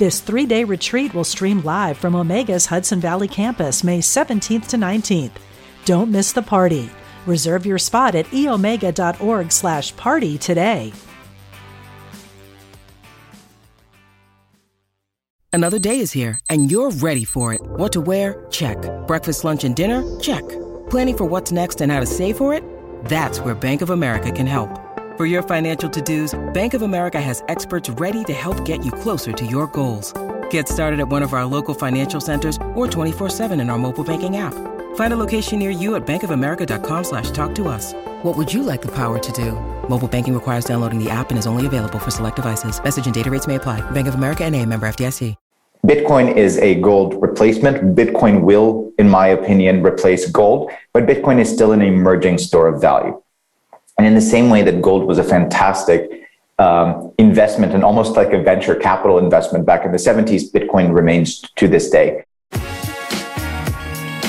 This three day retreat will stream live from Omega's Hudson Valley campus May 17th to 19th. Don't miss the party. Reserve your spot at eomega.org slash party today. Another day is here, and you're ready for it. What to wear? Check. Breakfast, lunch, and dinner? Check. Planning for what's next and how to save for it? That's where Bank of America can help. For your financial to-dos, Bank of America has experts ready to help get you closer to your goals. Get started at one of our local financial centers or 24-7 in our mobile banking app. Find a location near you at bankofamerica.com slash talk to us. What would you like the power to do? Mobile banking requires downloading the app and is only available for select devices. Message and data rates may apply. Bank of America and a member FDIC. Bitcoin is a gold replacement. Bitcoin will, in my opinion, replace gold, but Bitcoin is still an emerging store of value. And in the same way that gold was a fantastic um, investment and almost like a venture capital investment back in the 70s, Bitcoin remains to this day.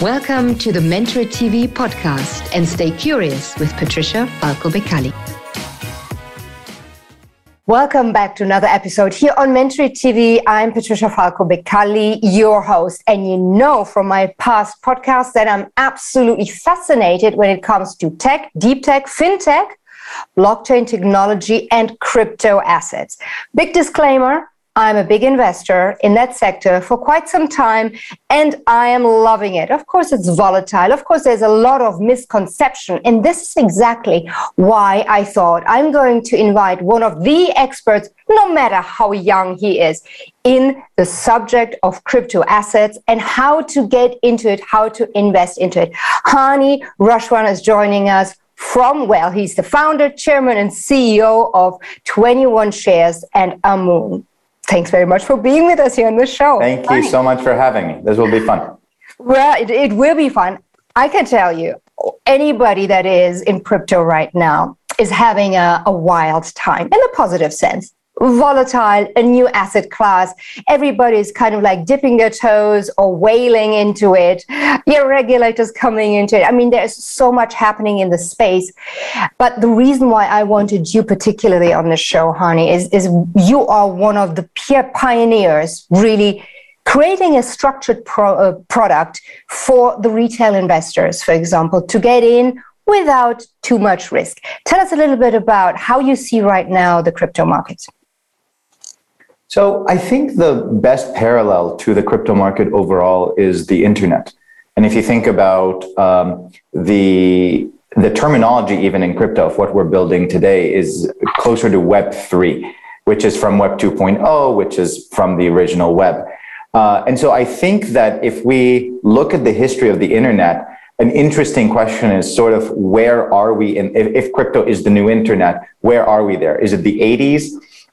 Welcome to the Mentorit TV podcast and stay curious with Patricia Falco Beccalli. Welcome back to another episode here on Mentorit TV. I'm Patricia Falco Beccalli, your host. And you know from my past podcasts that I'm absolutely fascinated when it comes to tech, deep tech, fintech, blockchain technology, and crypto assets. Big disclaimer I'm a big investor in that sector for quite some time and I am loving it. Of course, it's volatile. Of course, there's a lot of misconception. And this is exactly why I thought I'm going to invite one of the experts, no matter how young he is, in the subject of crypto assets and how to get into it, how to invest into it. Hany Rashwan is joining us from, well, he's the founder, chairman, and CEO of 21 Shares and Amun thanks very much for being with us here on the show. Thank you so much for having me. This will be fun. Well, it, it will be fun. I can tell you, anybody that is in crypto right now is having a, a wild time in a positive sense volatile, a new asset class. Everybody's kind of like dipping their toes or wailing into it. Your regulators coming into it. I mean, there's so much happening in the space. But the reason why I wanted you particularly on the show, Hany, is, is you are one of the peer pioneers, really creating a structured pro, uh, product for the retail investors, for example, to get in without too much risk. Tell us a little bit about how you see right now the crypto markets. So I think the best parallel to the crypto market overall is the internet. And if you think about um, the the terminology even in crypto of what we're building today is closer to Web three, which is from Web 2.0, which is from the original web. Uh, and so I think that if we look at the history of the internet, an interesting question is sort of where are we in if, if crypto is the new internet, where are we there? Is it the 80s?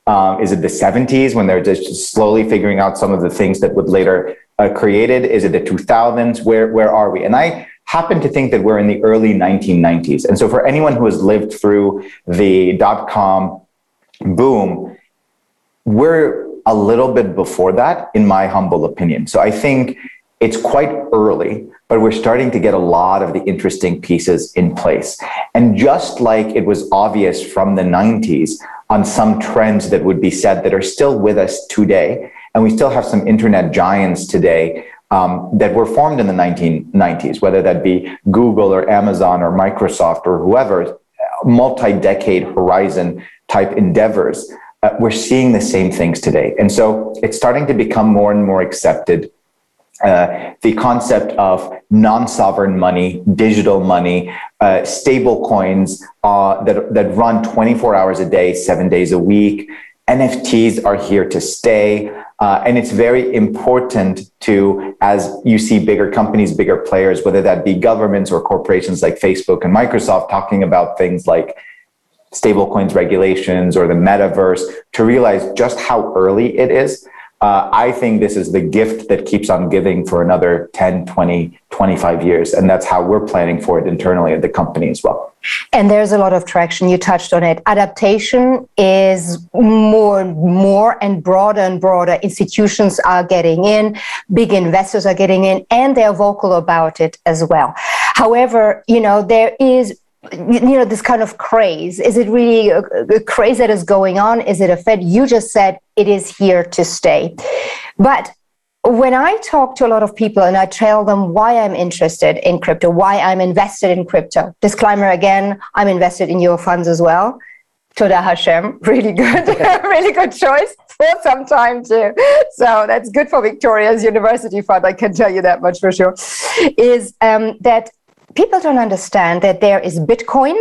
Um, is it the 70s when they're just slowly figuring out some of the things that would later uh, created? Is it the 2000s? Where where are we? And I happen to think that we're in the early 1990s. And so for anyone who has lived through the dot com boom, we're a little bit before that, in my humble opinion. So I think it's quite early, but we're starting to get a lot of the interesting pieces in place. And just like it was obvious from the 90s on some trends that would be said that are still with us today, and we still have some internet giants today um, that were formed in the 1990s, whether that be Google or Amazon or Microsoft or whoever, multi-decade horizon type endeavors. Uh, we're seeing the same things today. And so it's starting to become more and more accepted uh, the concept of non-sovereign money, digital money, uh, stable coins uh, that, that run 24 hours a day, seven days a week. NFTs are here to stay. Uh, and it's very important to, as you see bigger companies, bigger players, whether that be governments or corporations like Facebook and Microsoft, talking about things like stablecoins regulations or the metaverse, to realize just how early it is uh, I think this is the gift that keeps on giving for another 10, 20, 25 years. And that's how we're planning for it internally at the company as well. And there's a lot of traction. You touched on it. Adaptation is more and more and broader and broader. Institutions are getting in, big investors are getting in, and they're vocal about it as well. However, you know, there is you know this kind of craze is it really a, a, craze that is going on is it a fed you just said it is here to stay but when i talk to a lot of people and i tell them why i'm interested in crypto why i'm invested in crypto disclaimer again i'm invested in your funds as well Toda Hashem, really good, really good choice for some time too. So that's good for Victoria's University Fund. I can tell you that much for sure. Is um, that people don't understand that there is Bitcoin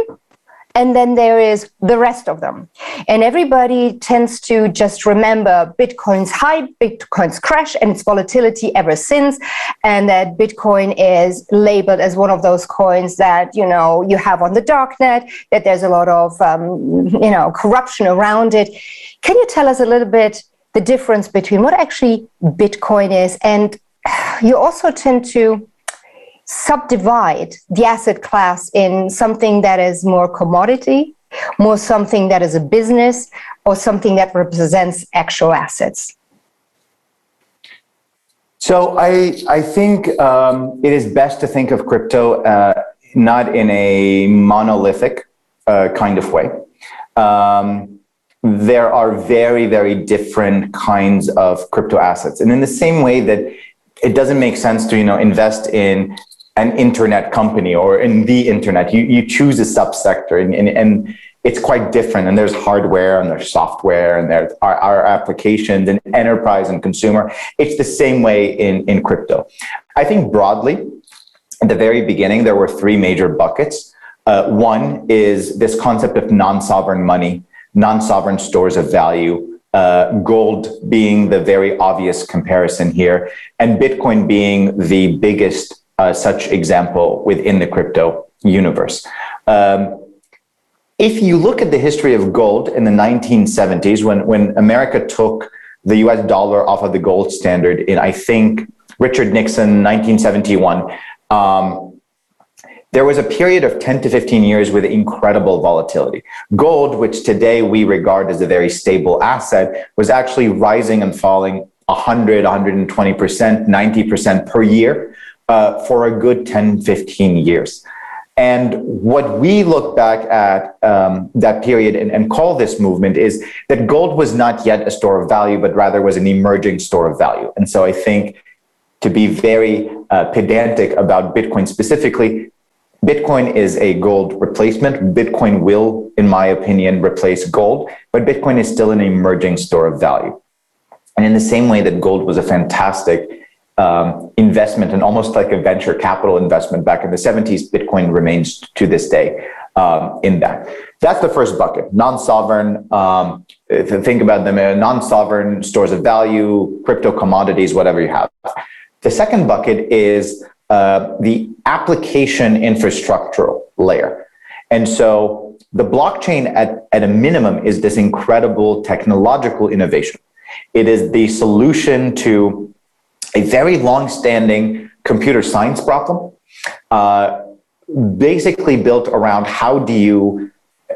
and then there is the rest of them. And everybody tends to just remember Bitcoin's high, Bitcoin's crash, and its volatility ever since, and that Bitcoin is labeled as one of those coins that you know you have on the darknet. That there's a lot of um, you know corruption around it. Can you tell us a little bit the difference between what actually Bitcoin is, and you also tend to subdivide the asset class in something that is more commodity, more something that is a business, or something that represents actual assets? So I I think um, it is best to think of crypto uh, not in a monolithic uh, kind of way. Um, there are very very different kinds of crypto assets, and in the same way that it doesn't make sense to you know invest in an internet company or in the internet. You, you choose a subsector and, and, and it's quite different. And there's hardware and there's software and there are, are applications and enterprise and consumer. It's the same way in, in crypto. I think broadly, at the very beginning, there were three major buckets. Uh, one is this concept of non-sovereign money, non-sovereign stores of value, uh, gold being the very obvious comparison here, and Bitcoin being the biggest uh, such example within the crypto universe. Um, if you look at the history of gold in the 1970s, when, when America took the US dollar off of the gold standard in, I think, Richard Nixon, 1971, um, there was a period of 10 to 15 years with incredible volatility. Gold, which today we regard as a very stable asset, was actually rising and falling 100, 120%, 90% per year uh, for a good 10, 15 years. And what we look back at um, that period and, and, call this movement is that gold was not yet a store of value, but rather was an emerging store of value. And so I think to be very uh, pedantic about Bitcoin specifically, Bitcoin is a gold replacement. Bitcoin will, in my opinion, replace gold, but Bitcoin is still an emerging store of value. And in the same way that gold was a fantastic um, investment and almost like a venture capital investment back in the 70s, Bitcoin remains to this day um, in that. That's the first bucket, non-sovereign. Um, think about them, uh, non-sovereign stores of value, crypto commodities, whatever you have. The second bucket is uh, the application infrastructural layer. And so the blockchain at, at a minimum is this incredible technological innovation. It is the solution to a very long-standing computer science problem, uh, basically built around how do you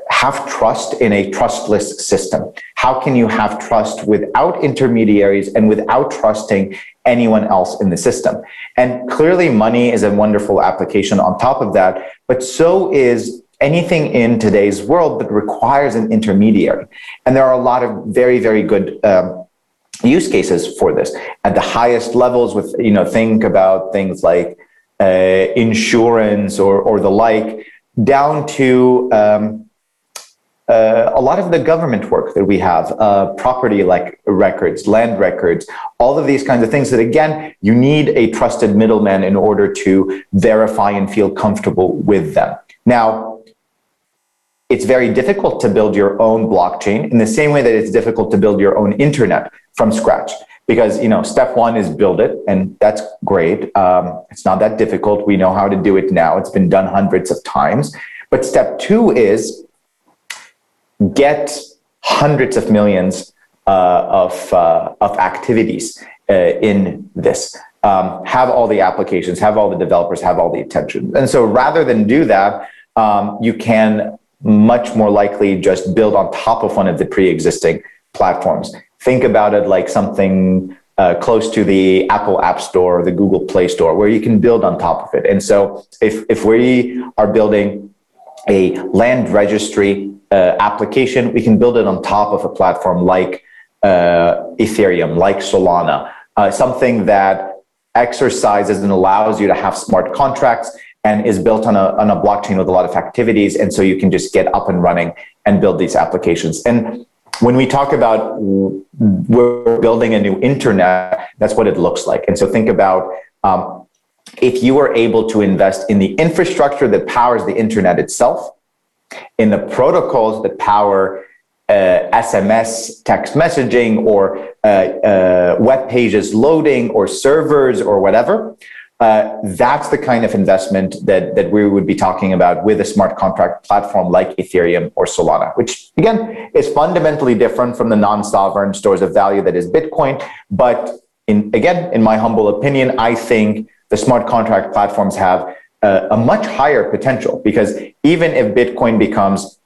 have trust in a trustless system? How can you have trust without intermediaries and without trusting anyone else in the system? And clearly, money is a wonderful application on top of that, but so is anything in today's world that requires an intermediary. And there are a lot of very, very good um, use cases for this at the highest levels with you know think about things like uh, insurance or or the like down to um, uh, a lot of the government work that we have, uh, property like records, land records, all of these kinds of things that again, you need a trusted middleman in order to verify and feel comfortable with them. Now, it's very difficult to build your own blockchain in the same way that it's difficult to build your own internet from scratch. Because you know step one is build it and that's great. Um, it's not that difficult. We know how to do it now. It's been done hundreds of times. But step two is get hundreds of millions uh, of, uh, of activities uh, in this. Um, have all the applications, have all the developers, have all the attention. And so rather than do that, um, you can much more likely just build on top of one of the pre existing platforms. Think about it like something uh, close to the Apple App Store or the Google Play Store, where you can build on top of it. And so, if if we are building a land registry uh, application, we can build it on top of a platform like uh, Ethereum, like Solana, uh, something that exercises and allows you to have smart contracts and is built on a, on a blockchain with a lot of activities. And so you can just get up and running and build these applications. And when we talk about we're building a new internet, that's what it looks like. And so think about um, if you are able to invest in the infrastructure that powers the internet itself, in the protocols that power uh, SMS text messaging or uh, uh, web pages loading or servers or whatever, uh, that's the kind of investment that, that we would be talking about with a smart contract platform like Ethereum or Solana, which again is fundamentally different from the non-sovereign stores of value that is Bitcoin. But in, again, in my humble opinion, I think the smart contract platforms have uh, a much higher potential because even if Bitcoin becomes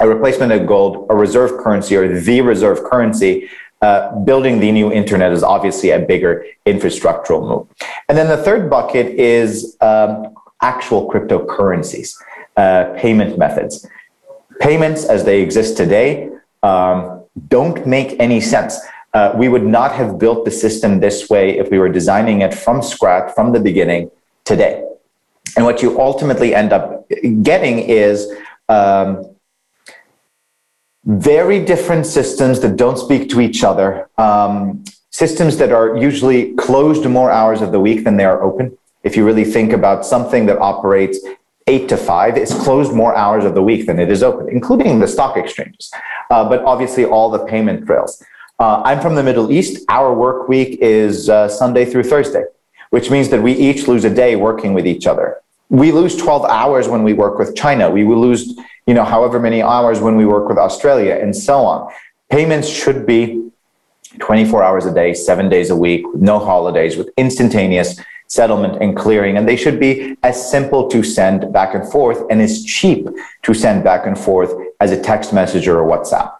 a replacement of gold, a reserve currency or the reserve currency, uh, building the new internet is obviously a bigger infrastructural move. And then the third bucket is um, actual cryptocurrencies, uh, payment methods. Payments as they exist today um, don't make any sense. Uh, we would not have built the system this way if we were designing it from scratch from the beginning today. And what you ultimately end up getting is um, very different systems that don't speak to each other, um, systems that are usually closed more hours of the week than they are open. If you really think about something that operates eight to five, it's closed more hours of the week than it is open, including the stock exchanges, uh, but obviously all the payment trails. Uh, I'm from the Middle East. Our work week is uh, Sunday through Thursday, which means that we each lose a day working with each other. We lose 12 hours when we work with China. We will lose you know, however many hours when we work with Australia and so on. Payments should be 24 hours a day, seven days a week, with no holidays, with instantaneous settlement and clearing. And they should be as simple to send back and forth and as cheap to send back and forth as a text message or a WhatsApp.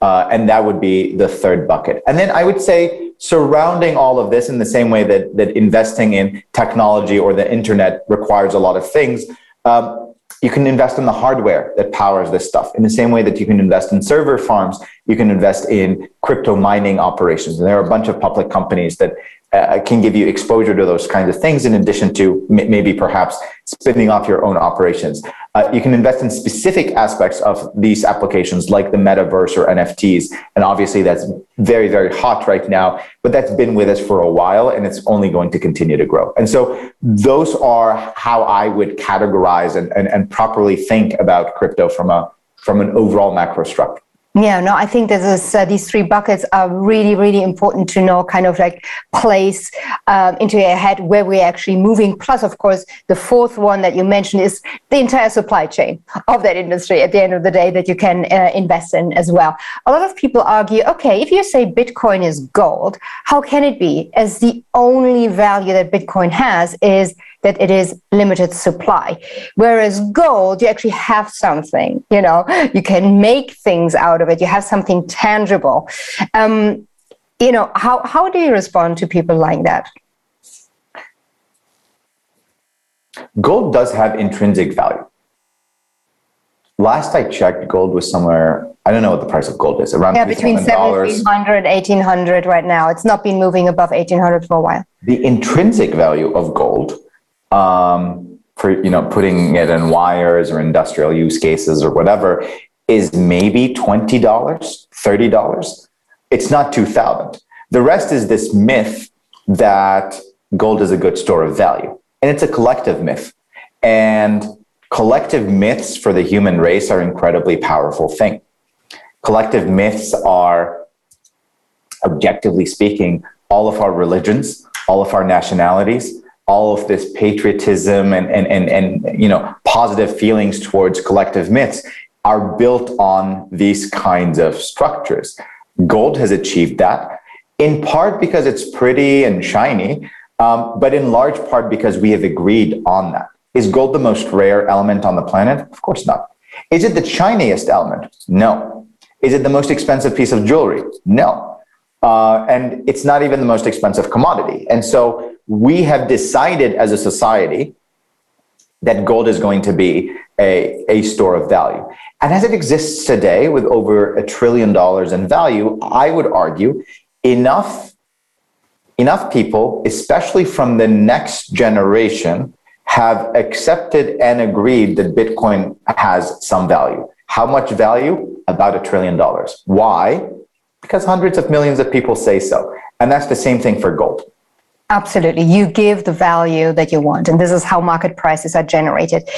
Uh, and that would be the third bucket. And then I would say surrounding all of this in the same way that, that investing in technology or the internet requires a lot of things, um, you can invest in the hardware that powers this stuff in the same way that you can invest in server farms you can invest in crypto mining operations and there are a bunch of public companies that uh, can give you exposure to those kinds of things in addition to m- maybe perhaps spinning off your own operations. Uh, you can invest in specific aspects of these applications like the metaverse or NFTs. And obviously that's very, very hot right now, but that's been with us for a while and it's only going to continue to grow. And so those are how I would categorize and, and, and properly think about crypto from a from an overall macro structure. Yeah, no, I think this is, uh, these three buckets are really, really important to know, kind of like place um, into your head where we're actually moving. Plus, of course, the fourth one that you mentioned is the entire supply chain of that industry at the end of the day that you can uh, invest in as well. A lot of people argue, okay, if you say Bitcoin is gold, how can it be? As the only value that Bitcoin has is that it is limited supply. Whereas gold, you actually have something, you know, you can make things out of it. You have something tangible. Um, you know, how, how do you respond to people like that? Gold does have intrinsic value. Last I checked, gold was somewhere, I don't know what the price of gold is, around yeah, between 1700 1800 right now. It's not been moving above 1800 for a while. The intrinsic value of gold um, for you know putting it in wires or industrial use cases or whatever is maybe twenty dollars, thirty dollars. It's not two thousand. The rest is this myth that gold is a good store of value, and it's a collective myth. And collective myths for the human race are incredibly powerful thing. Collective myths are, objectively speaking, all of our religions, all of our nationalities, all of this patriotism and, and, and, and you know positive feelings towards collective myths are built on these kinds of structures Gold has achieved that, in part because it's pretty and shiny, um, but in large part because we have agreed on that. Is gold the most rare element on the planet? Of course not. Is it the shiniest element? No. Is it the most expensive piece of jewelry? No. Uh, and it's not even the most expensive commodity. And so we have decided as a society that gold is going to be a, a store of value. And as it exists today with over a trillion dollars in value, I would argue enough enough people, especially from the next generation, have accepted and agreed that Bitcoin has some value. How much value? About a trillion dollars. Why? Because hundreds of millions of people say so. And that's the same thing for gold. Absolutely. You give the value that you want. And this is how market prices are generated.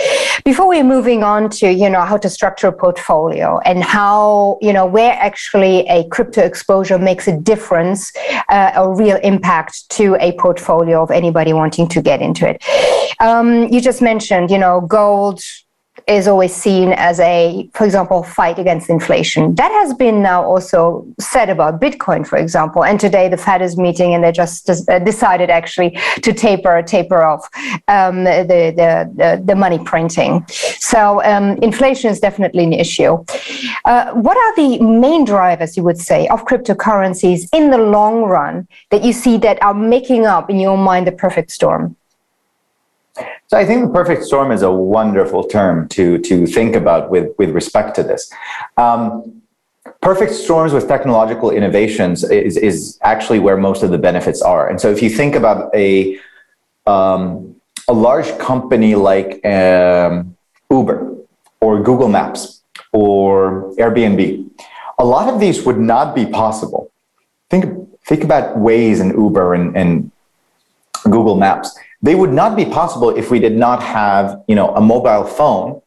Before we're moving on to, you know, how to structure a portfolio and how, you know, where actually a crypto exposure makes a difference, uh, a real impact to a portfolio of anybody wanting to get into it. Um, you just mentioned, you know, gold, is always seen as a, for example, fight against inflation. That has been now also said about Bitcoin, for example. And today the Fed is meeting and they just uh, decided actually to taper taper off um, the, the, the, the, money printing. So um, inflation is definitely an issue. Uh, what are the main drivers, you would say, of cryptocurrencies in the long run that you see that are making up, in your mind, the perfect storm? So I think the perfect storm is a wonderful term to to think about with with respect to this. Um, perfect storms with technological innovations is is actually where most of the benefits are. And so if you think about a um, a large company like um, Uber or Google Maps or Airbnb, a lot of these would not be possible. Think think about Waze and Uber and, and Google Maps they would not be possible if we did not have, you know, a mobile phone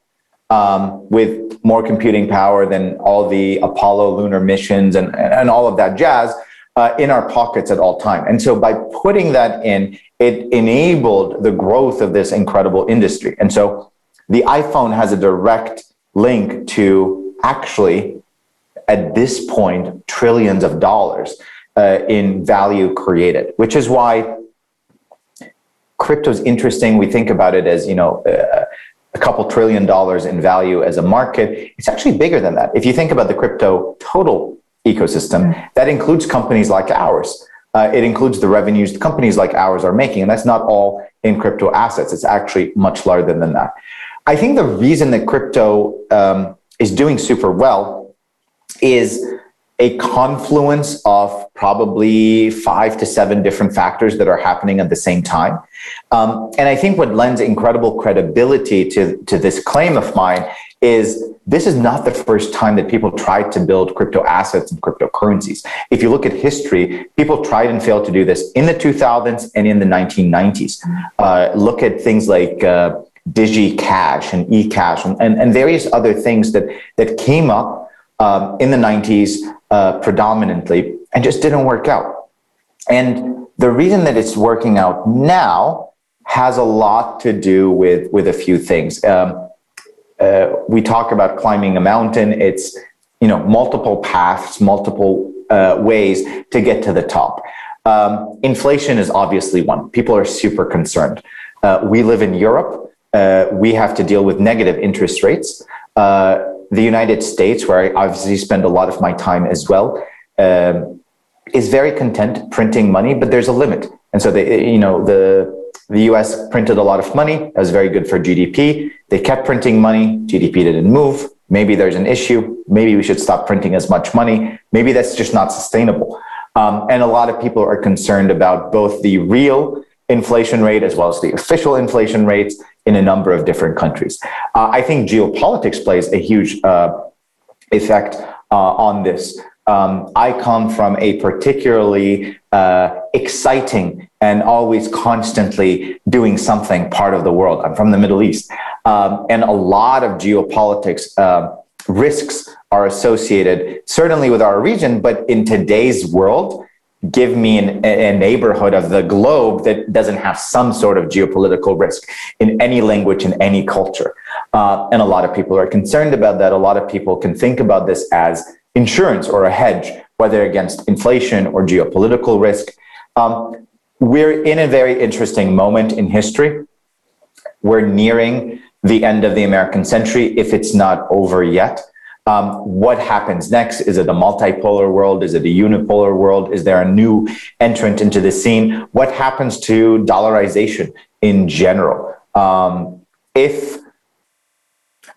um, with more computing power than all the Apollo lunar missions and, and all of that jazz uh, in our pockets at all time. And so by putting that in, it enabled the growth of this incredible industry. And so the iPhone has a direct link to actually, at this point, trillions of dollars uh, in value created, which is why crypto is interesting. We think about it as, you know, uh, a couple trillion dollars in value as a market. It's actually bigger than that. If you think about the crypto total ecosystem, mm-hmm. that includes companies like ours. Uh, it includes the revenues companies like ours are making, and that's not all in crypto assets. It's actually much larger than that. I think the reason that crypto um, is doing super well is a confluence of probably five to seven different factors that are happening at the same time. Um, and I think what lends incredible credibility to, to this claim of mine is this is not the first time that people tried to build crypto assets and cryptocurrencies. If you look at history, people tried and failed to do this in the 2000s and in the 1990s. Uh, look at things like uh, DigiCash and eCash and, and, and various other things that, that came up um, in the 90s uh, predominantly and just didn't work out. And the reason that it's working out now has a lot to do with, with a few things. Um, uh, we talk about climbing a mountain. It's you know multiple paths, multiple uh, ways to get to the top. Um, inflation is obviously one. People are super concerned. Uh, we live in Europe. Uh, we have to deal with negative interest rates. Uh, the United States, where I obviously spend a lot of my time as well, um, is very content printing money, but there's a limit. And so they, you know, the the U.S. printed a lot of money. That was very good for GDP. They kept printing money. GDP didn't move. Maybe there's an issue. Maybe we should stop printing as much money. Maybe that's just not sustainable. Um, and a lot of people are concerned about both the real inflation rate as well as the official inflation rates in a number of different countries. Uh, I think geopolitics plays a huge uh, effect uh, on this. Um, I come from a particularly uh, exciting and always constantly doing something part of the world. I'm from the Middle East. Um, and a lot of geopolitics uh, risks are associated, certainly with our region, but in today's world, give me an, a neighborhood of the globe that doesn't have some sort of geopolitical risk in any language, in any culture. Uh, and a lot of people are concerned about that. A lot of people can think about this as insurance or a hedge whether against inflation or geopolitical risk. Um, we're in a very interesting moment in history. We're nearing the end of the American century, if it's not over yet. Um, what happens next? Is it a multipolar world? Is it a unipolar world? Is there a new entrant into the scene? What happens to dollarization in general? Um, if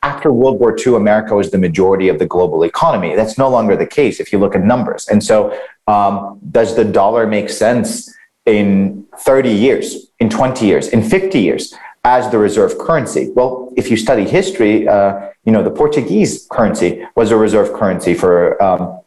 after World War II, America was the majority of the global economy. That's no longer the case if you look at numbers. And so, um, does the dollar make sense in 30 years, in 20 years, in 50 years? As the reserve currency. Well, if you study history, uh, you know, the Portuguese currency was a reserve currency for um,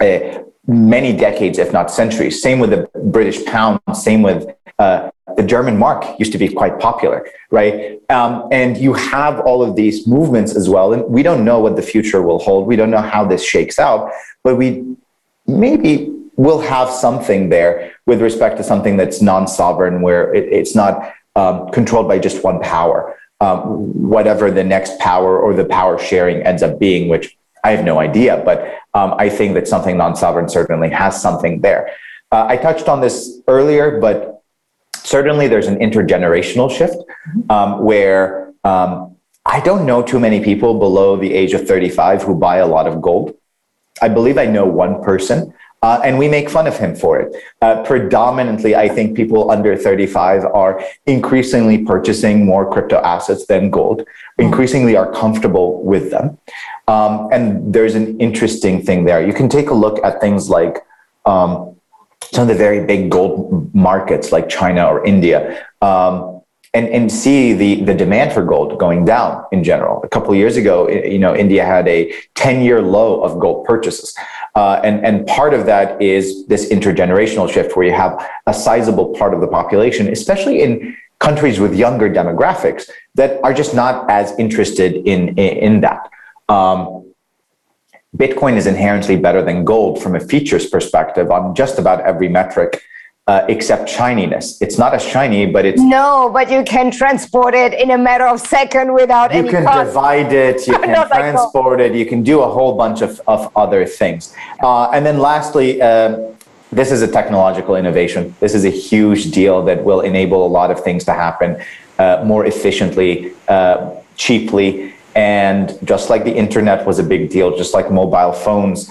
a, many decades, if not centuries. Same with the British pound, same with uh, the German mark used to be quite popular, right? Um, and you have all of these movements as well. And we don't know what the future will hold. We don't know how this shakes out, but we maybe will have something there with respect to something that's non sovereign, where it, it's not um, controlled by just one power, um, whatever the next power or the power sharing ends up being, which I have no idea. But um, I think that something non sovereign certainly has something there. Uh, I touched on this earlier, but certainly there's an intergenerational shift um, where um, I don't know too many people below the age of 35 who buy a lot of gold. I believe I know one person uh, and we make fun of him for it. Uh, predominantly, I think people under 35 are increasingly purchasing more crypto assets than gold, increasingly are comfortable with them. Um, and there's an interesting thing there. You can take a look at things like um, some of the very big gold markets like China or India. Um, and, and see the, the demand for gold going down in general. A couple of years ago, you know, India had a 10 year low of gold purchases. Uh, and, and part of that is this intergenerational shift where you have a sizable part of the population, especially in countries with younger demographics that are just not as interested in, in, in that. Um, Bitcoin is inherently better than gold from a features perspective on just about every metric uh, except shininess. It's not as shiny, but it's no. But you can transport it in a matter of second without you any. You can cost. divide it. You can transport like it. You can do a whole bunch of of other things. Uh, and then lastly. Um, this is a technological innovation. This is a huge deal that will enable a lot of things to happen uh, more efficiently, uh, cheaply, and just like the internet was a big deal, just like mobile phones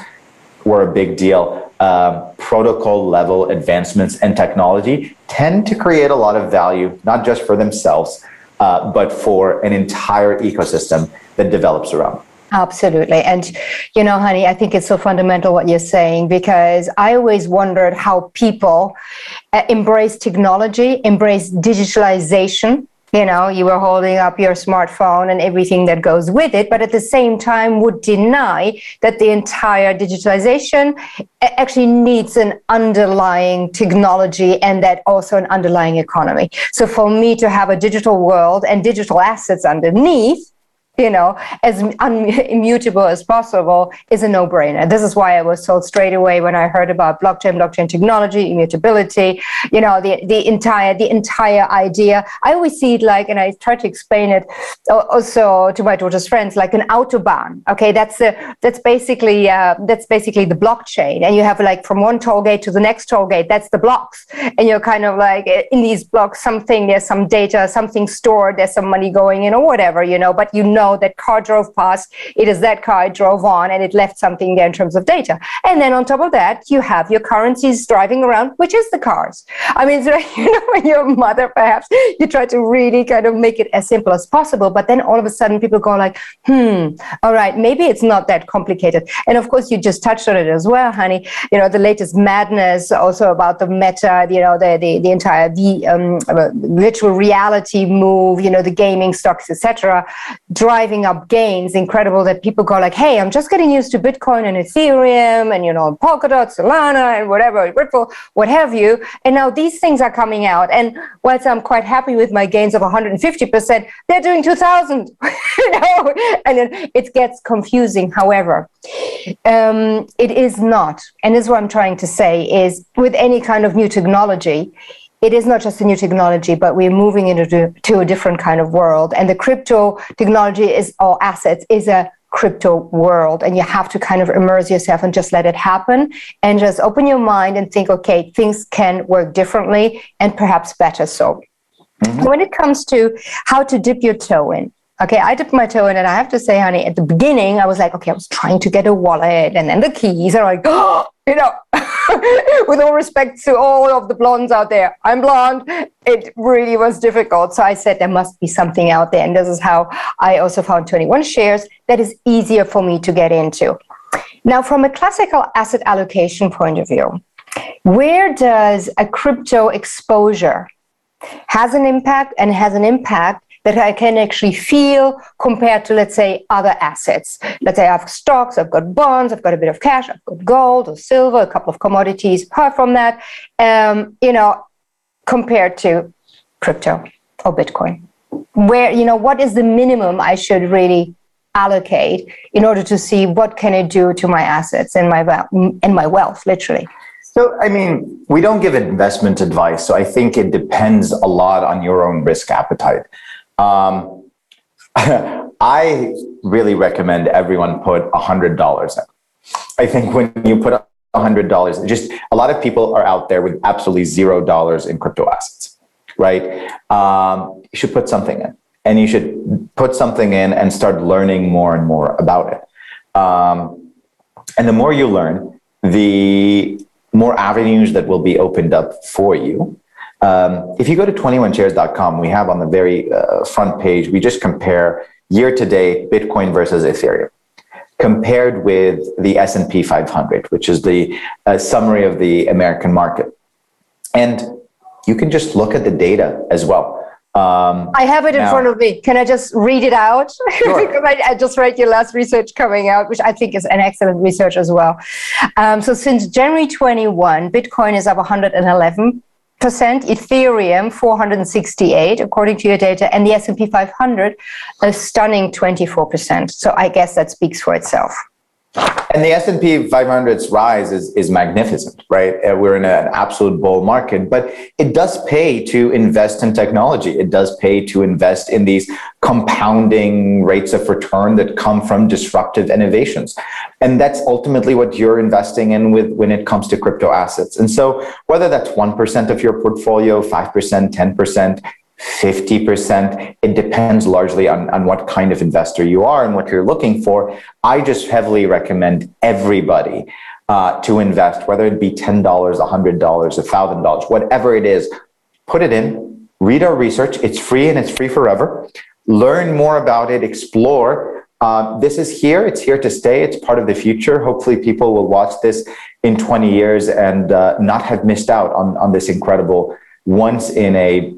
were a big deal um, protocol level advancements and technology tend to create a lot of value, not just for themselves, uh, but for an entire ecosystem that develops around. Absolutely. And, you know, Hany, I think it's so fundamental what you're saying because I always wondered how people uh, embrace technology, embrace digitalization, you know you were holding up your smartphone and everything that goes with it but at the same time would deny that the entire digitalization actually needs an underlying technology and that also an underlying economy. So for me to have a digital world and digital assets underneath you know, as un- immutable as possible is a no-brainer. This is why I was told straight away when I heard about blockchain, blockchain technology, immutability, you know, the, the entire the entire idea. I always see it like, and I try to explain it also to my daughter's friends, like an autobahn. Okay, that's the that's basically uh, that's basically the blockchain, and you have like from one toll gate to the next toll gate. That's the blocks, and you're kind of like in these blocks, something there's some data, something stored, there's some money going in or whatever, you know, but you know that car drove past, it is that car it drove on and it left something there in terms of data. And then on top of that, you have your currencies driving around, which is the cars. I mean, so, you know, when you're mother, perhaps you try to really kind of make it as simple as possible. But then all of a sudden people go like, hmm, all right, maybe it's not that complicated. And of course, you just touched on it as well, Hany. You know, the latest madness also about the meta, you know, the, the, the entire the, um, virtual reality move, you know, the gaming stocks, etc driving up gains incredible that people go like hey i'm just getting used to bitcoin and ethereum and you know polkadot solana and whatever ripple what have you. And now these things are coming out. And whilst i'm quite happy with my gains of 150% they're doing 2000 you know? And then it gets confusing. However um, it is not. And this is what i'm trying to say is with any kind of new technology it is not just a new technology, but we're moving into to a different kind of world. And the crypto technology is or assets is a crypto world and you have to kind of immerse yourself and just let it happen and just open your mind and think okay things can work differently and perhaps better so mm-hmm. when it comes to how to dip your toe in okay i dipped my toe in and i have to say Hany at the beginning i was like okay i was trying to get a wallet and then the keys are like oh you know with all respect to all of the blondes out there, I'm blonde. It really was difficult. So I said there must be something out there. And this is how I also found 21 shares that is easier for me to get into. Now, from a classical asset allocation point of view, where does a crypto exposure has an impact and has an impact that I can actually feel compared to, let's say, other assets. Let's say I have stocks, I've got bonds, I've got a bit of cash, I've got gold or silver, a couple of commodities. Apart from that, um, you know, compared to crypto or Bitcoin, where, you know, what is the minimum I should really allocate in order to see what can it do to my assets and my, and my wealth, literally. So, I mean, we don't give investment advice. So I think it depends a lot on your own risk appetite. Um, I really recommend everyone put a hundred dollars in. I think when you put a hundred dollars, just a lot of people are out there with absolutely zero dollars in crypto assets, right? Um, you should put something in, and you should put something in and start learning more and more about it. Um, and the more you learn, the more avenues that will be opened up for you um, if you go to 21shares.com, we have on the very uh, front page, we just compare year to date Bitcoin versus Ethereum compared with the S&P 500, which is the uh, summary of the American market. And you can just look at the data as well. Um, I have it in front of me. Can I just read it out? Sure. because I, I, just read your last research coming out, which I think is an excellent research as well. Um, so since January 21, Bitcoin is up 111 percent Ethereum 468 according to your data and the S&P 500 a stunning 24% so I guess that speaks for itself and the S&P 500's rise is, is magnificent, right? Uh, we're in an absolute bull market, but it does pay to invest in technology. It does pay to invest in these compounding rates of return that come from disruptive innovations. And that's ultimately what you're investing in with when it comes to crypto assets. And so whether that's 1% of your portfolio, 5%, 10%, 50%. It depends largely on, on what kind of investor you are and what you're looking for. I just heavily recommend everybody uh, to invest, whether it be $10, $100, $1,000, whatever it is, put it in, read our research. It's free and it's free forever. Learn more about it, explore. Uh, this is here. It's here to stay. It's part of the future. Hopefully, people will watch this in 20 years and uh, not have missed out on, on this incredible once in a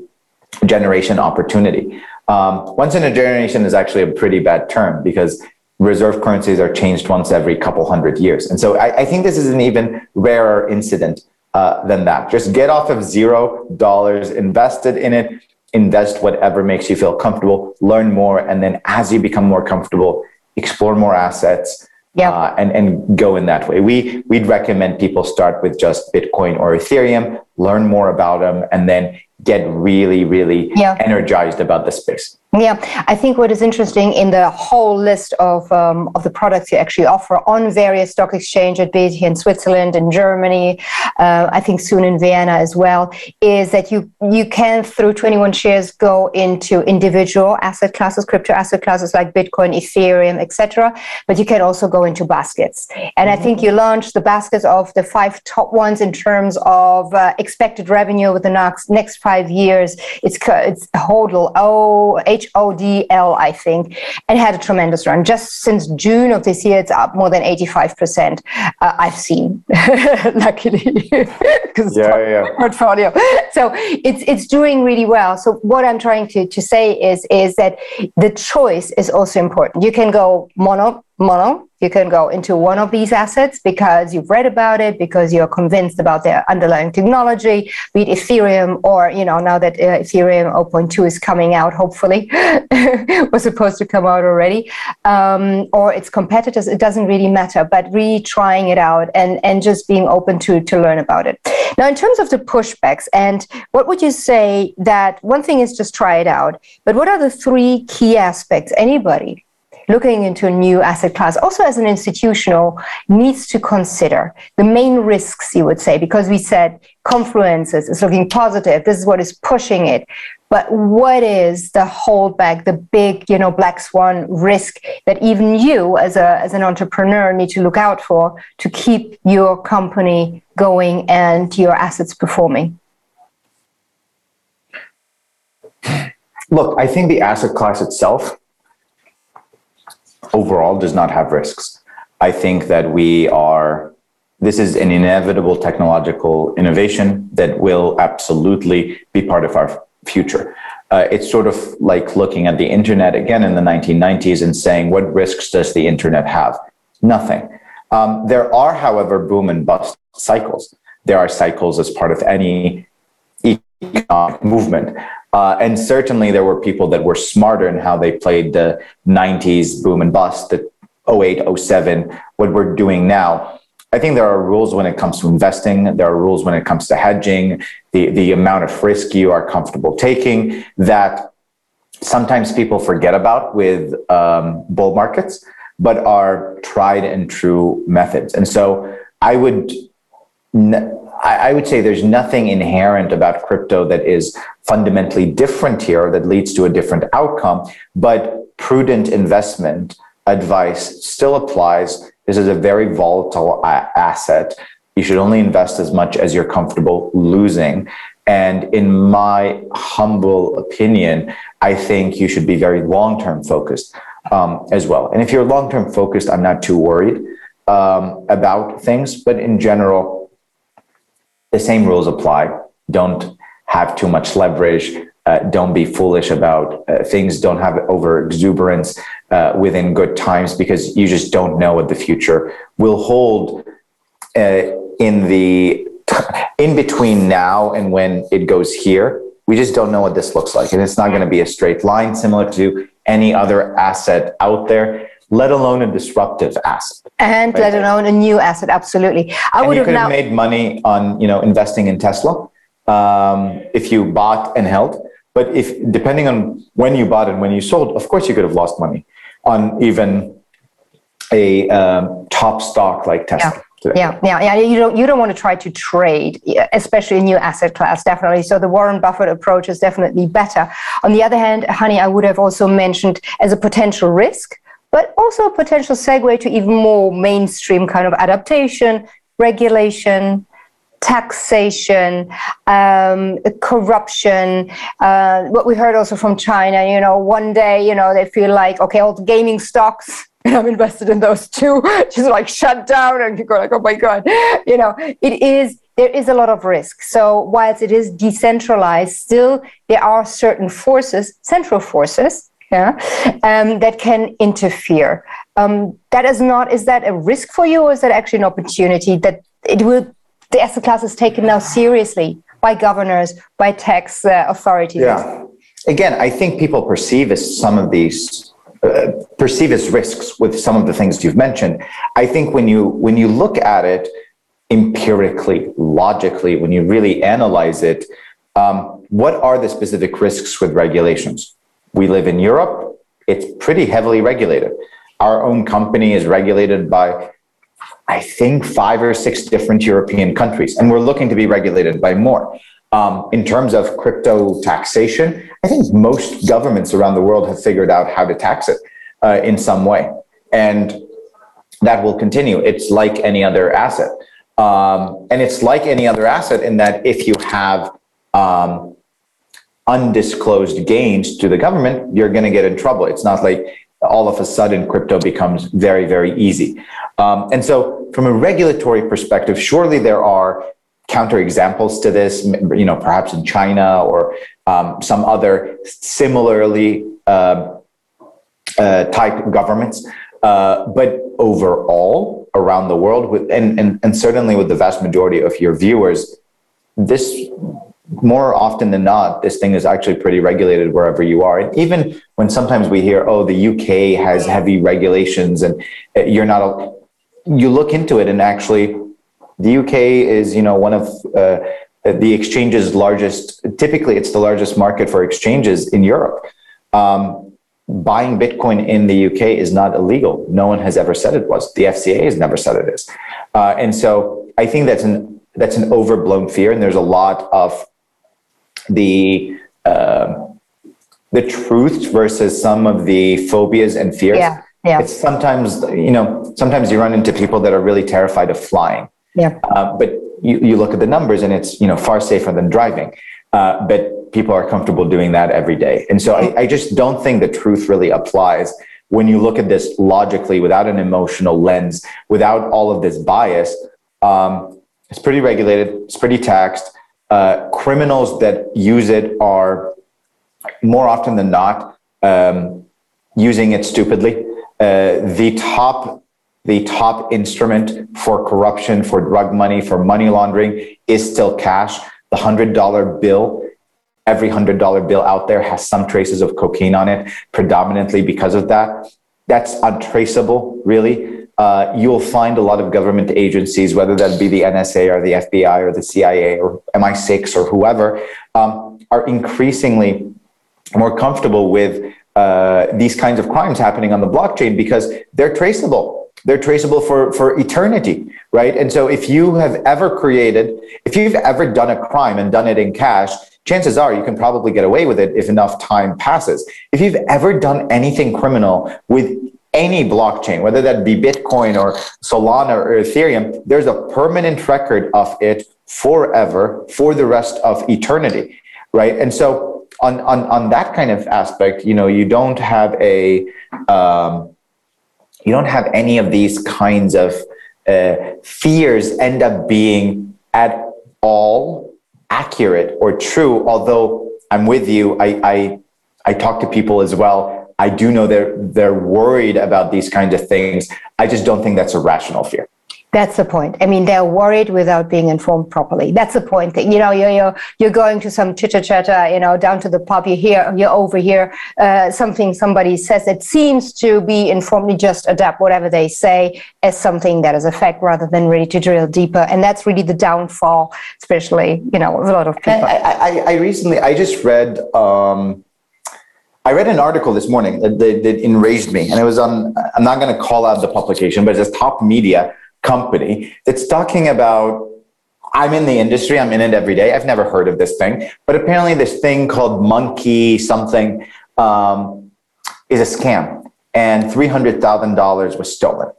generation opportunity. Um, once in a generation is actually a pretty bad term because reserve currencies are changed once every couple hundred years. And so I, I think this is an even rarer incident uh, than that. Just get off of zero dollars invested in it, invest whatever makes you feel comfortable, learn more, and then as you become more comfortable, explore more assets. Yep. Uh, and, and go in that way. We, we'd recommend people start with just Bitcoin or Ethereum, learn more about them, and then get really, really yeah. energized about the space. Yeah, I think what is interesting in the whole list of um, of the products you actually offer on various stock exchanges, be it here in Switzerland and Germany, uh, I think soon in Vienna as well, is that you you can through 21 shares go into individual asset classes, crypto asset classes like Bitcoin, Ethereum, etc. But you can also go into baskets, and mm-hmm. I think you launched the baskets of the five top ones in terms of uh, expected revenue over the next next five years. It's it's HODL O H O D L, I think, and had a tremendous run. Just since June of this year, it's up more than 85%. Uh, I've seen, luckily, because yeah, yeah. portfolio. So it's it's doing really well. So what I'm trying to, to say is is that the choice is also important. You can go mono mono. You can go into one of these assets because you've read about it, because you're convinced about their underlying technology, be it Ethereum or, you know, now that uh, Ethereum 0.2 is coming out, hopefully, was supposed to come out already, um, or its competitors, it doesn't really matter, but really trying it out and, and just being open to, to learn about it. Now, in terms of the pushbacks, and what would you say that one thing is just try it out, but what are the three key aspects anybody looking into a new asset class, also as an institutional, needs to consider the main risks, you would say, because we said confluences is looking positive. This is what is pushing it. But what is the holdback, the big, you know, black swan risk that even you as a as an entrepreneur need to look out for to keep your company going and your assets performing? Look, I think the asset class itself overall does not have risks. I think that we are, this is an inevitable technological innovation that will absolutely be part of our future. Uh, it's sort of like looking at the internet again in the 1990s and saying, what risks does the internet have? Nothing. Um, there are, however, boom and bust cycles. There are cycles as part of any movement. Uh, and certainly there were people that were smarter in how they played the 90s boom and bust, the 08, 07, what we're doing now. I think there are rules when it comes to investing. There are rules when it comes to hedging, the, the amount of risk you are comfortable taking that sometimes people forget about with um, bull markets, but are tried and true methods. And so I would I, would say there's nothing inherent about crypto that is fundamentally different here that leads to a different outcome, but prudent investment advice still applies. This is a very volatile asset. You should only invest as much as you're comfortable losing. And in my humble opinion, I think you should be very long term focused um, as well. And if you're long term focused, I'm not too worried um, about things. But in general, the same rules apply. Don't have too much leverage. Uh, don't be foolish about uh, things. Don't have over exuberance uh, within good times because you just don't know what the future will hold uh, in the in between now and when it goes here. We just don't know what this looks like, and it's not going to be a straight line, similar to any other asset out there let alone a disruptive asset. And right? let alone a new asset, absolutely. I would have now- made money on you know investing in Tesla um, if you bought and held. But if depending on when you bought and when you sold, of course you could have lost money on even a um, top stock like Tesla. Yeah. Yeah, yeah, yeah. You don't you don't want to try to trade, especially a new asset class, definitely. So the Warren Buffett approach is definitely better. On the other hand, Hany, I would have also mentioned as a potential risk but also a potential segue to even more mainstream kind of adaptation, regulation, taxation, um, corruption. Uh, what we heard also from China, you know, one day, you know, they feel like, okay, all the gaming stocks, and I'm invested in those too, just like shut down, and you go like, oh my god, you know, it is. There is a lot of risk. So whilst it is decentralized, still there are certain forces, central forces, yeah, um, that can interfere. Um, that is not. Is that a risk for you, or is that actually an opportunity that it will? The asset class is taken now seriously by governors, by tax uh, authorities. Yeah. Again, I think people perceive as some of these uh, perceive as risks with some of the things you've mentioned. I think when you when you look at it empirically, logically, when you really analyze it, um, what are the specific risks with regulations? We live in Europe, it's pretty heavily regulated. Our own company is regulated by, I think, five or six different European countries, and we're looking to be regulated by more. Um, in terms of crypto taxation, I think most governments around the world have figured out how to tax it uh, in some way. And that will continue. It's like any other asset. Um, and it's like any other asset in that if you have um, undisclosed gains to the government, you're going to get in trouble. It's not like all of a sudden crypto becomes very, very easy. Um, and so, from a regulatory perspective, surely there are counterexamples to this, you know, perhaps in China or um, some other similarly uh, uh, type governments. Uh, but overall, around the world, with, and, and, and certainly with the vast majority of your viewers, this more often than not, this thing is actually pretty regulated wherever you are. And even when sometimes we hear, oh, the UK has heavy regulations and uh, you're not, a, you look into it and actually the UK is, you know, one of uh, the exchange's largest, typically it's the largest market for exchanges in Europe. Um, buying Bitcoin in the UK is not illegal. No one has ever said it was. The FCA has never said it is. Uh, and so I think that's an that's an overblown fear, and there's a lot of the uh, the truth versus some of the phobias and fears. Yeah, yeah. It's sometimes you know sometimes you run into people that are really terrified of flying. Yeah. Uh, but you, you look at the numbers, and it's you know far safer than driving. Uh, but people are comfortable doing that every day, and so I, I just don't think the truth really applies when you look at this logically, without an emotional lens, without all of this bias. Um, it's pretty regulated. It's pretty taxed. Uh, criminals that use it are more often than not um, using it stupidly. Uh, the top the top instrument for corruption, for drug money, for money laundering is still cash. The hundred dollar bill, every hundred dollar bill out there has some traces of cocaine on it, predominantly because of that. That's untraceable, really uh, you'll find a lot of government agencies, whether that be the NSA or the FBI or the CIA or MI6 or whoever, um, are increasingly more comfortable with uh, these kinds of crimes happening on the blockchain because they're traceable. They're traceable for, for eternity, right? And so if you have ever created, if you've ever done a crime and done it in cash, chances are you can probably get away with it if enough time passes. If you've ever done anything criminal with any blockchain, whether that be Bitcoin or Solana or Ethereum, there's a permanent record of it forever for the rest of eternity, right? And so on on on that kind of aspect, you know, you don't have a um, you don't have any of these kinds of uh, fears end up being at all accurate or true. Although I'm with you, I I, I talk to people as well I do know they're they're worried about these kinds of things. I just don't think that's a rational fear. That's the point. I mean, they're worried without being informed properly. That's the point. That, you know, you're, you're, you're going to some chitter chatter, you know, down to the pub, you hear, you're over here, uh, something somebody says that seems to be informed. You just adapt whatever they say as something that is a fact rather than really to drill deeper. And that's really the downfall, especially, you know, of a lot of people. I, I, I recently, I just read, um, I read an article this morning that, that, that enraged me, and it was on. I'm not going to call out the publication, but it's a top media company that's talking about. I'm in the industry. I'm in it every day. I've never heard of this thing, but apparently this thing called Monkey something um, is a scam, and three hundred thousand dollars was stolen,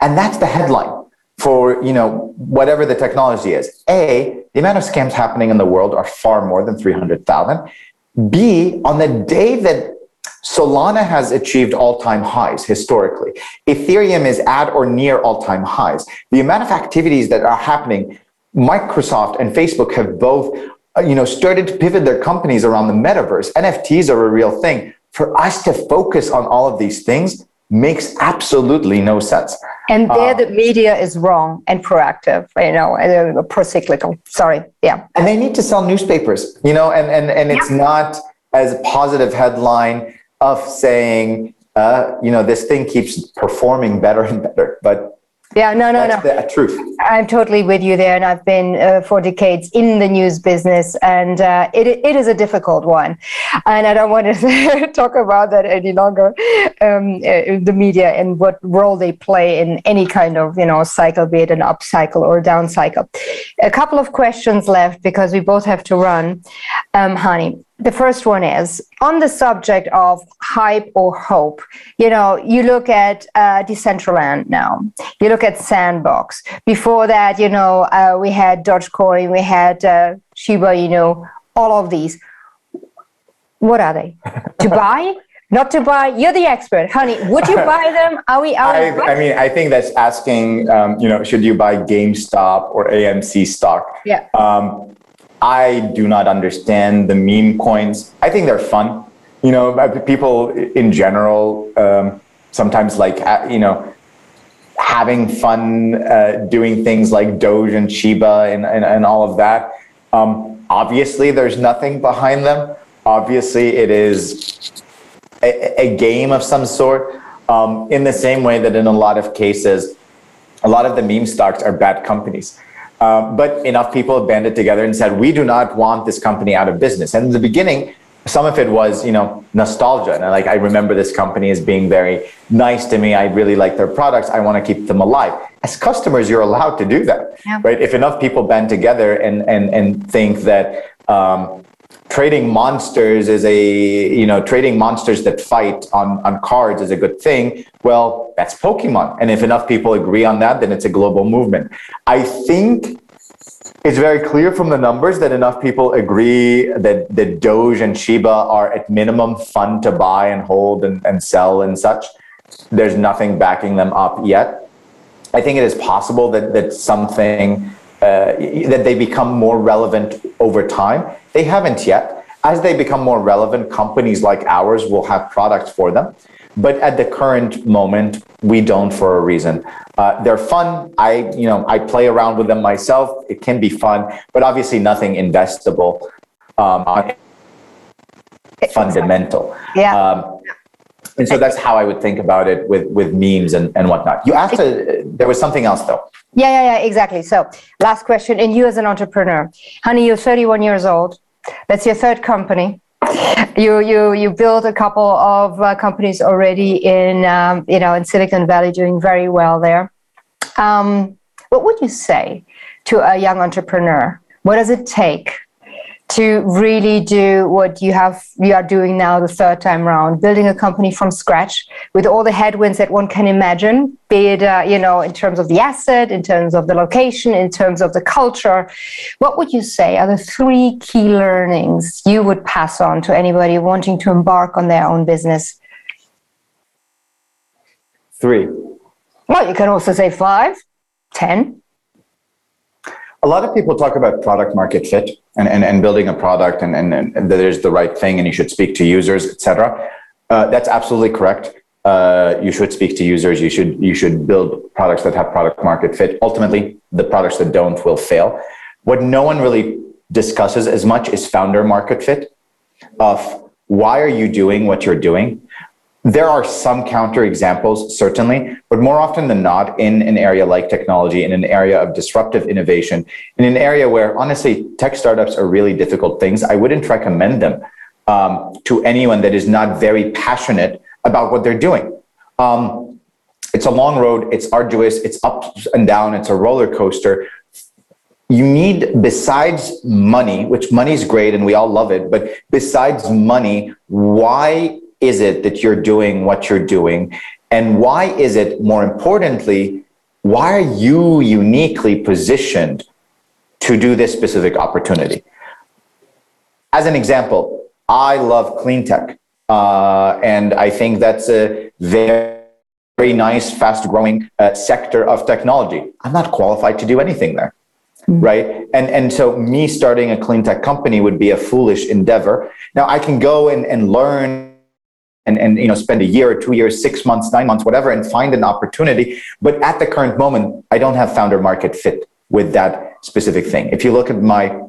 and that's the headline for you know whatever the technology is. A, the amount of scams happening in the world are far more than three hundred thousand. B, on the day that Solana has achieved all time highs historically, Ethereum is at or near all time highs. The amount of activities that are happening, Microsoft and Facebook have both uh, you know, started to pivot their companies around the metaverse. NFTs are a real thing. For us to focus on all of these things makes absolutely no sense. And there, uh, the media is wrong and proactive, you know, uh, pro-cyclical. Sorry, yeah. And they need to sell newspapers, you know, and and and it's yeah. not as a positive headline of saying, uh, you know, this thing keeps performing better and better, but yeah, no, no, That's no. The truth. I'm totally with you there, and I've been uh, for decades in the news business, and uh, it it is a difficult one, and I don't want to talk about that any longer. Um, uh, the media and what role they play in any kind of you know cycle, be it an up cycle or a down cycle. A couple of questions left because we both have to run, um, Hany the first one is on the subject of hype or hope. You know, you look at uh, Decentraland now, you look at Sandbox. Before that, you know, uh, we had Dogecoin, we had uh, Shiba, you know, all of these. What are they? to buy? Not to buy? You're the expert, Hany. Would you buy them? Are we? Are I, I mean, I think that's asking. Um, you know, should you buy GameStop or AMC stock? Yeah. Um, I do not understand the meme coins. I think they're fun. You know, uh, people in general um, sometimes like, uh, you know, having fun uh, doing things like Doge and Shiba and, and, and all of that. Um, obviously, there's nothing behind them. Obviously, it is a, a game of some sort. Um, in the same way that in a lot of cases, a lot of the meme stocks are bad companies. Um, but enough people have banded together and said, we do not want this company out of business. And in the beginning, some of it was, you know, nostalgia. And like, I remember this company as being very nice to me. I really like their products. I want to keep them alive. As customers, you're allowed to do that, yeah. right? If enough people band together and, and, and think that, um, trading monsters is a you know trading monsters that fight on on cards is a good thing well that's pokemon and if enough people agree on that then it's a global movement i think it's very clear from the numbers that enough people agree that, that Doge and Shiba are at minimum fun to buy and hold and, and sell and such. There's nothing backing them up yet. I think it is possible that, that something uh, that they become more relevant over time. They haven't yet. As they become more relevant, companies like ours will have products for them. But at the current moment, we don't for a reason. Uh, they're fun. I, you know, I play around with them myself. It can be fun, but obviously nothing investable, um, fundamental. Yeah. Um, and so that's how I would think about it with with memes and, and whatnot. You asked, a, there was something else though. Yeah, yeah, yeah, exactly. So, last question. And you as an entrepreneur, Hany, you're 31 years old. That's your third company you you you built a couple of uh, companies already in um, you know in Silicon Valley, doing very well there. Um, what would you say to a young entrepreneur? What does it take to really do what you have you are doing now the third time around building a company from scratch with all the headwinds that one can imagine be it uh, you know in terms of the asset in terms of the location in terms of the culture. What would you say are the three key learnings you would pass on to anybody wanting to embark on their own business? Three. Well you can also say five ten a lot of people talk about product market fit and, and, and building a product and, and, and that is the right thing and you should speak to users, etc. Uh, that's absolutely correct. Uh, you should speak to users. You should you should build products that have product market fit. Ultimately, the products that don't will fail. What no one really discusses as much is founder market fit of why are you doing what you're doing there are some counter examples, certainly, but more often than not, in an area like technology, in an area of disruptive innovation, in an area where honestly tech startups are really difficult things, I wouldn't recommend them um, to anyone that is not very passionate about what they're doing. Um, it's a long road, it's arduous, it's up and down, it's a roller coaster. You need, besides money, which money is great and we all love it, but besides money, why is it that you're doing what you're doing? And why is it, more importantly, why are you uniquely positioned to do this specific opportunity? As an example, I love clean tech. Uh, and I think that's a very, very nice, fast growing uh, sector of technology. I'm not qualified to do anything there. Mm-hmm. Right. And, and so me starting a clean tech company would be a foolish endeavor. Now I can go and, and learn and, and you know spend a year or two years six months nine months whatever and find an opportunity. But at the current moment i don't have founder market fit with that specific thing. If you look at my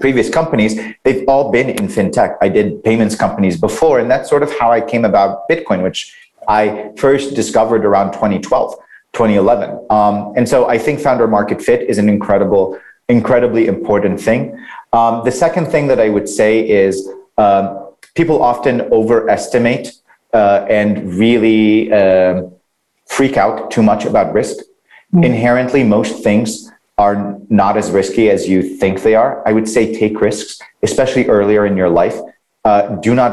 previous companies they've all been in fintech. I did payments companies before and that's sort of how i came about bitcoin which i first discovered around 2012 2011 um, and so i think founder market fit is an incredible incredibly important thing. Um, the second thing that i would say is um, people often overestimate uh, and really uh, freak out too much about risk. Mm-hmm. Inherently, most things are not as risky as you think they are. I would say take risks, especially earlier in your life. Uh, do not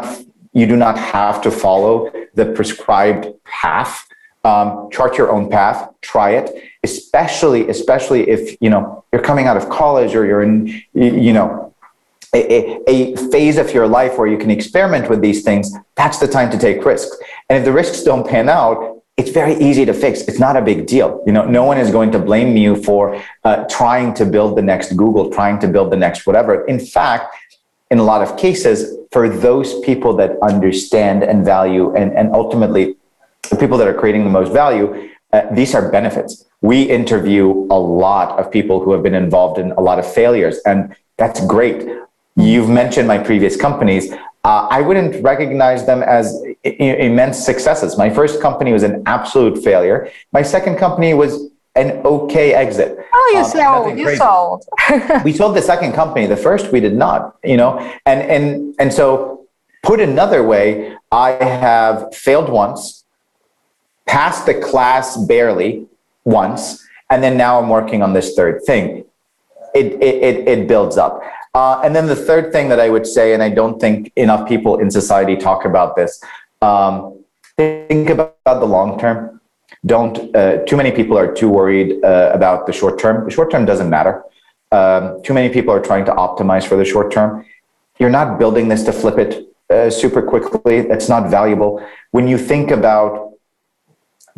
you do not have to follow the prescribed path. Um, chart your own path. Try it, especially especially if you know you're coming out of college or you're in you know a, a, phase of your life where you can experiment with these things, that's the time to take risks. And if the risks don't pan out, it's very easy to fix. It's not a big deal. You know, no one is going to blame you for uh, trying to build the next Google, trying to build the next whatever. In fact, in a lot of cases, for those people that understand and value, and, and ultimately the people that are creating the most value, uh, these are benefits. We interview a lot of people who have been involved in a lot of failures, and that's great. You've mentioned my previous companies. Uh, I wouldn't recognize them as I- immense successes. My first company was an absolute failure. My second company was an okay exit. Oh, you um, sold. You sold. we sold the second company. The first we did not. You know, and and and so Put another way, I have failed once, passed the class barely once, and then now I'm working on this third thing. It, it, it, it builds up. Uh, and then the third thing that I would say, and I don't think enough people in society talk about this, um, think about the long term. Don't, uh, too many people are too worried uh, about the short term. The short term doesn't matter. Um, too many people are trying to optimize for the short term. You're not building this to flip it uh, super quickly. That's not valuable. When you think about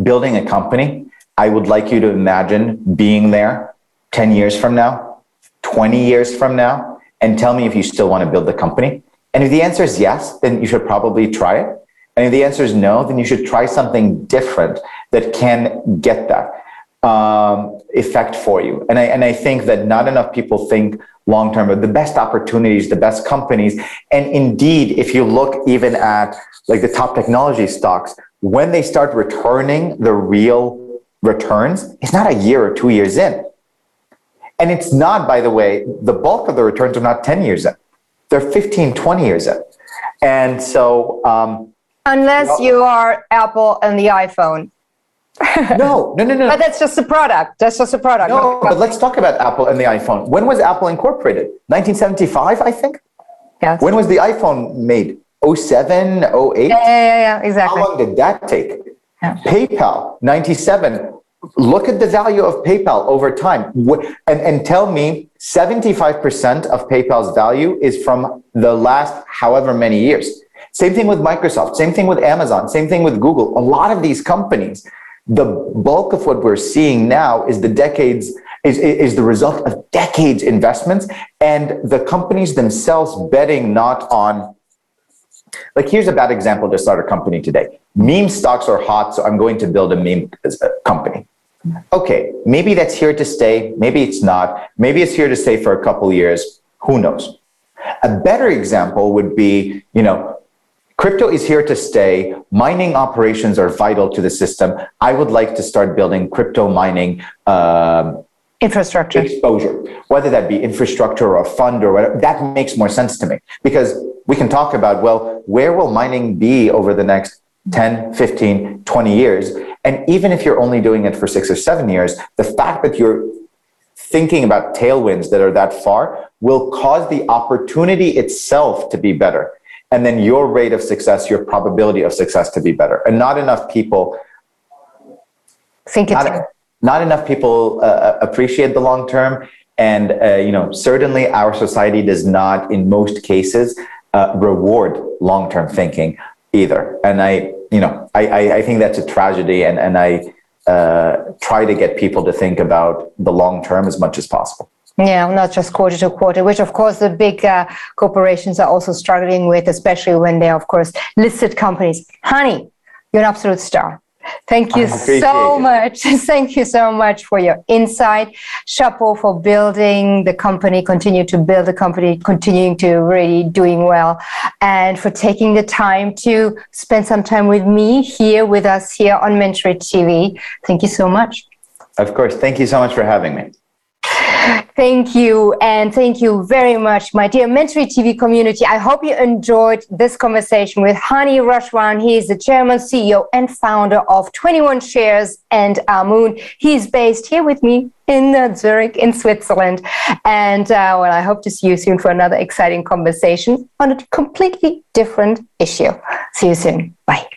building a company, I would like you to imagine being there 10 years from now, 20 years from now, and tell me if you still want to build the company. And if the answer is yes, then you should probably try it. And if the answer is no, then you should try something different that can get that um, effect for you. And I, and I think that not enough people think long term, but the best opportunities, the best companies. And indeed, if you look even at like the top technology stocks, when they start returning the real returns, it's not a year or two years in. And it's not, by the way, the bulk of the returns are not 10 years in. They're 15, 20 years in. And so, um, unless you are Apple and the iPhone. no, no, no, no. But that's just a product. That's just a product. No, but let's talk about Apple and the iPhone. When was Apple incorporated? 1975, I think. Yes. When was the iPhone made? 07, 08? Yeah, yeah, yeah, exactly. How long did that take? Yeah. PayPal, 97. Look at the value of PayPal over time and, and tell me 75% of PayPal's value is from the last however many years. Same thing with Microsoft, same thing with Amazon, same thing with Google. A lot of these companies, the bulk of what we're seeing now is the decades is, is the result of decades investments and the companies themselves betting not on like here's a bad example to start a company today. Meme stocks are hot so i'm going to build a meme company. Okay maybe that's here to stay maybe it's not. Maybe it's here to stay for a couple years. Who knows? A better example would be you know Crypto is here to stay. Mining operations are vital to the system. I would like to start building crypto mining um, infrastructure exposure, whether that be infrastructure or a fund or whatever. That makes more sense to me because we can talk about, well, where will mining be over the next 10, 15, 20 years? And even if you're only doing it for six or seven years, the fact that you're thinking about tailwinds that are that far will cause the opportunity itself to be better and then your rate of success, your probability of success to be better. And not enough people think it's not, enough people uh, uh, appreciate the long term. And uh, you know, certainly our society does not, in most cases, uh, reward long term thinking either. And I, you know, I, I, think that's a tragedy. And and I uh, try to get people to think about the long term as much as possible. Yeah, not just quarter to quarter, which of course the big uh, corporations are also struggling with, especially when they're, of course, listed companies. Hany, you're an absolute star. Thank you so much. Thank you so much for your insight. Chapeau for building the company, continue to build the company, continuing to really doing well, and for taking the time to spend some time with me here with us here on Mentorit TV. Thank you so much. Of course. Thank you so much for having me. Thank you. And thank you very much, my dear Mentorit TV community. I hope you enjoyed this conversation with Hany Rashwan. He is the chairman, CEO, and founder of 21 Shares and Amun. He's based here with me in Zurich, in Switzerland. And uh, well, I hope to see you soon for another exciting conversation on a completely different issue. See you soon. Bye.